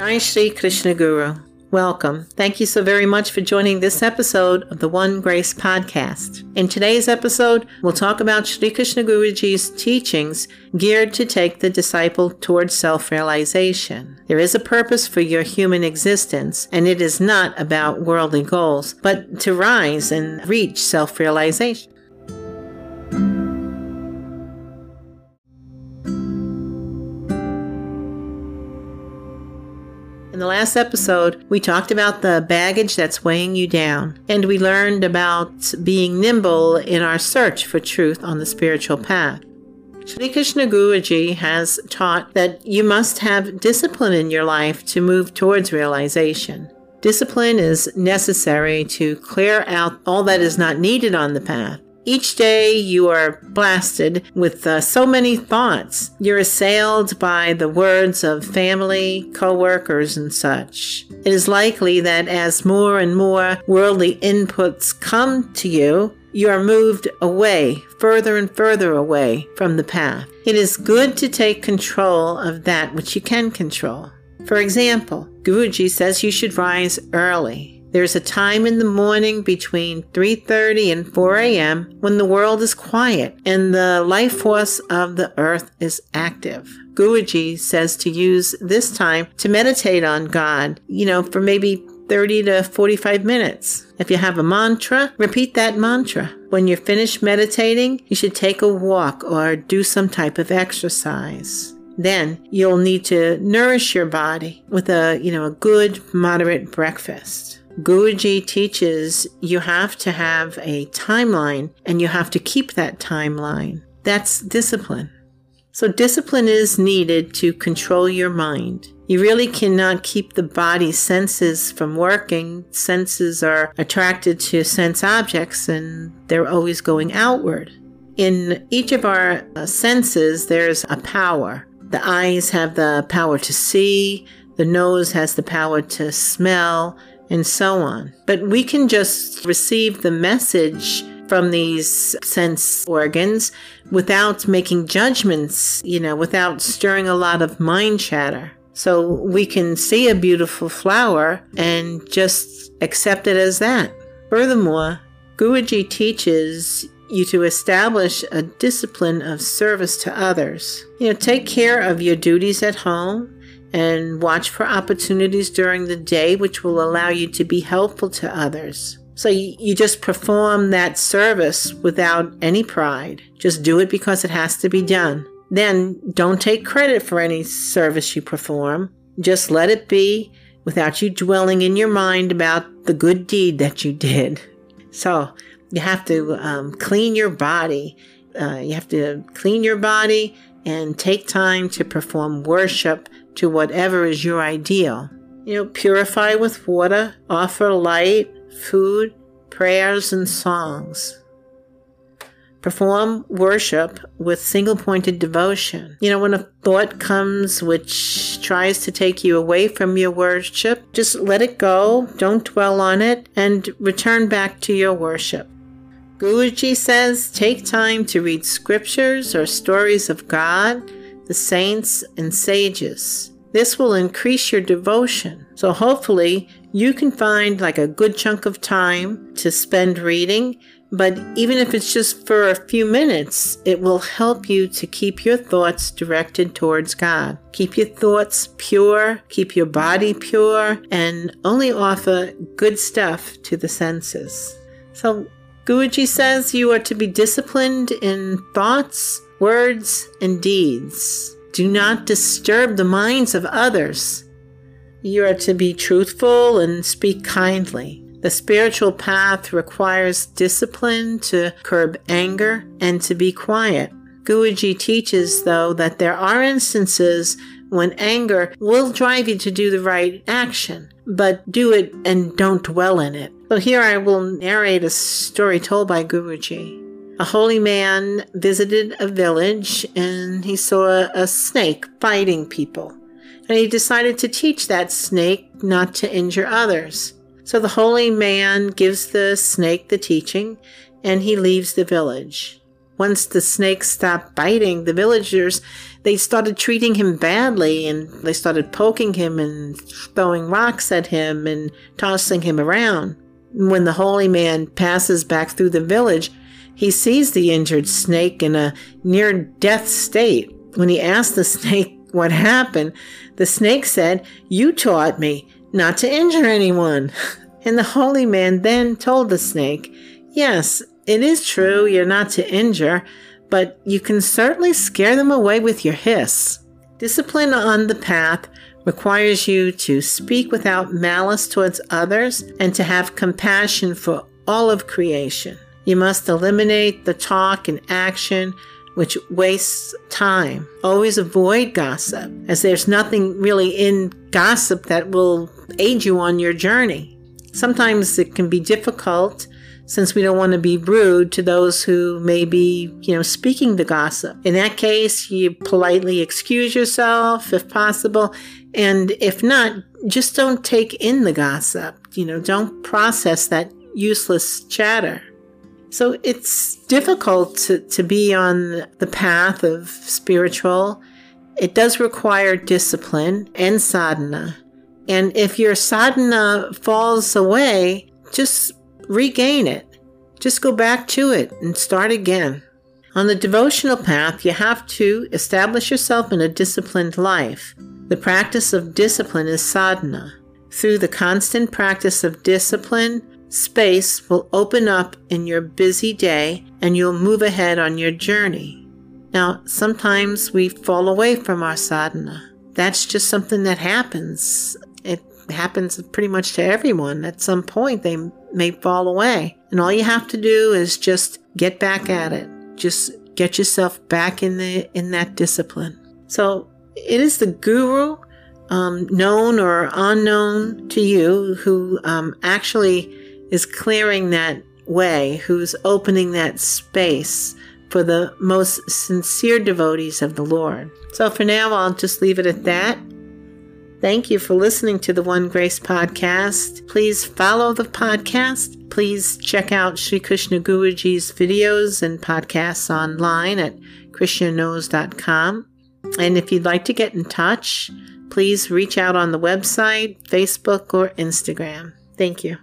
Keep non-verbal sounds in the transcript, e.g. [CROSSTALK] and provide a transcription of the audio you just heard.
Jai Shri Krishna Guru. Welcome. Thank you so very much for joining this episode of the One Grace podcast. In today's episode, we'll talk about Sri Krishna Guruji's teachings geared to take the disciple towards self-realization. There is a purpose for your human existence, and it is not about worldly goals, but to rise and reach self-realization. In the last episode, we talked about the baggage that's weighing you down, and we learned about being nimble in our search for truth on the spiritual path. Sri Krishna Guruji has taught that you must have discipline in your life to move towards realization. Discipline is necessary to clear out all that is not needed on the path each day you are blasted with uh, so many thoughts. You're assailed by the words of family, coworkers, and such. It is likely that as more and more worldly inputs come to you, you are moved away, further and further away from the path. It is good to take control of that which you can control. For example, Guruji says you should rise early. There's a time in the morning between 3:30 and 4 a.m. when the world is quiet and the life force of the earth is active. Guruji says to use this time to meditate on God, you know, for maybe 30 to 45 minutes. If you have a mantra, repeat that mantra. When you're finished meditating, you should take a walk or do some type of exercise. Then you'll need to nourish your body with a, you know, a good moderate breakfast. Guruji teaches you have to have a timeline and you have to keep that timeline. That's discipline. So, discipline is needed to control your mind. You really cannot keep the body's senses from working. Senses are attracted to sense objects and they're always going outward. In each of our uh, senses, there's a power. The eyes have the power to see, the nose has the power to smell, and so on. But we can just receive the message from these sense organs without making judgments, you know, without stirring a lot of mind chatter. So we can see a beautiful flower and just accept it as that. Furthermore, Guruji teaches you to establish a discipline of service to others. You know, take care of your duties at home and watch for opportunities during the day which will allow you to be helpful to others. So you, just perform that service without any pride. Just do it because it has to be done. Then don't take credit for any service you perform. Just let it be without you dwelling in your mind about the good deed that you did. So you have to um, clean your body. Uh, you have to clean your body and take time to perform worship to whatever is your ideal. You know, purify with water, offer light, food, prayers, and songs. Perform worship with single pointed devotion. You know, when a thought comes which tries to take you away from your worship, just let it go, don't dwell on it, and return back to your worship. Guruji says take time to read scriptures or stories of God the saints, and sages. This will increase your devotion. So hopefully you can find like a good chunk of time to spend reading, but even if it's just for a few minutes, it will help you to keep your thoughts directed towards God. Keep your thoughts pure, keep your body pure, and only offer good stuff to the senses. So Guruji says you are to be disciplined in thoughts, words, and deeds. Do not disturb the minds of others. You are to be truthful and speak kindly. The spiritual path requires discipline to curb anger and to be quiet. Guruji teaches, though, that there are instances when anger will drive you to do the right action, but do it and don't dwell in it. So here I will narrate a story told by Guruji. A holy man visited a village and he saw a snake fighting people. And he decided to teach that snake not to injure others. So the holy man gives the snake the teaching and he leaves the village. Once the snake stopped biting the villagers, they started treating him badly and they started poking him and throwing rocks at him and tossing him around. When the holy man passes back through the village, he sees the injured snake in a near death state. When he asked the [LAUGHS] snake what happened, the snake said, You taught me not to injure anyone. [LAUGHS] And the holy man then told the snake, Yes, it is true you're not to injure, but you can certainly scare them away with your hiss. Discipline on the path requires you to speak without malice towards others and to have compassion for all of creation. You must eliminate the talk and action which wastes time. Always avoid gossip, as there's nothing really in gossip that will aid you on your journey. Sometimes it can be difficult since we don't want to be rude to those who may be, you know, speaking the gossip. In that case, you politely excuse yourself if possible. And if not, just don't take in the gossip. You know, don't process that useless chatter. So it's difficult to, to be on the path of spiritual. It does require discipline and sadhana. And if your sadhana falls away, just regain it. Just go back to it and start again. On the devotional path, you have to establish yourself in a disciplined life. The practice of discipline is sadhana. Through the constant practice of discipline, space will open up in your busy day and you'll move ahead on your journey. Now, sometimes we fall away from our sadhana. That's just something that happens. It happens pretty much to everyone. At some point, they may fall away. And all you have to do is just get back at it. Just get yourself back in the in that discipline. So it is the guru, um, known or unknown to you, who um, actually is clearing that way, who's opening that space for the most sincere devotees of the Lord. So for now, I'll just leave it at that. Thank you for listening to the One Grace podcast. Please follow the podcast. Please check out Sri Krishna Guruji's videos and podcasts online at krsnaknows.com. And if you'd like to get in touch, please reach out on the website, Facebook, or Instagram. Thank you.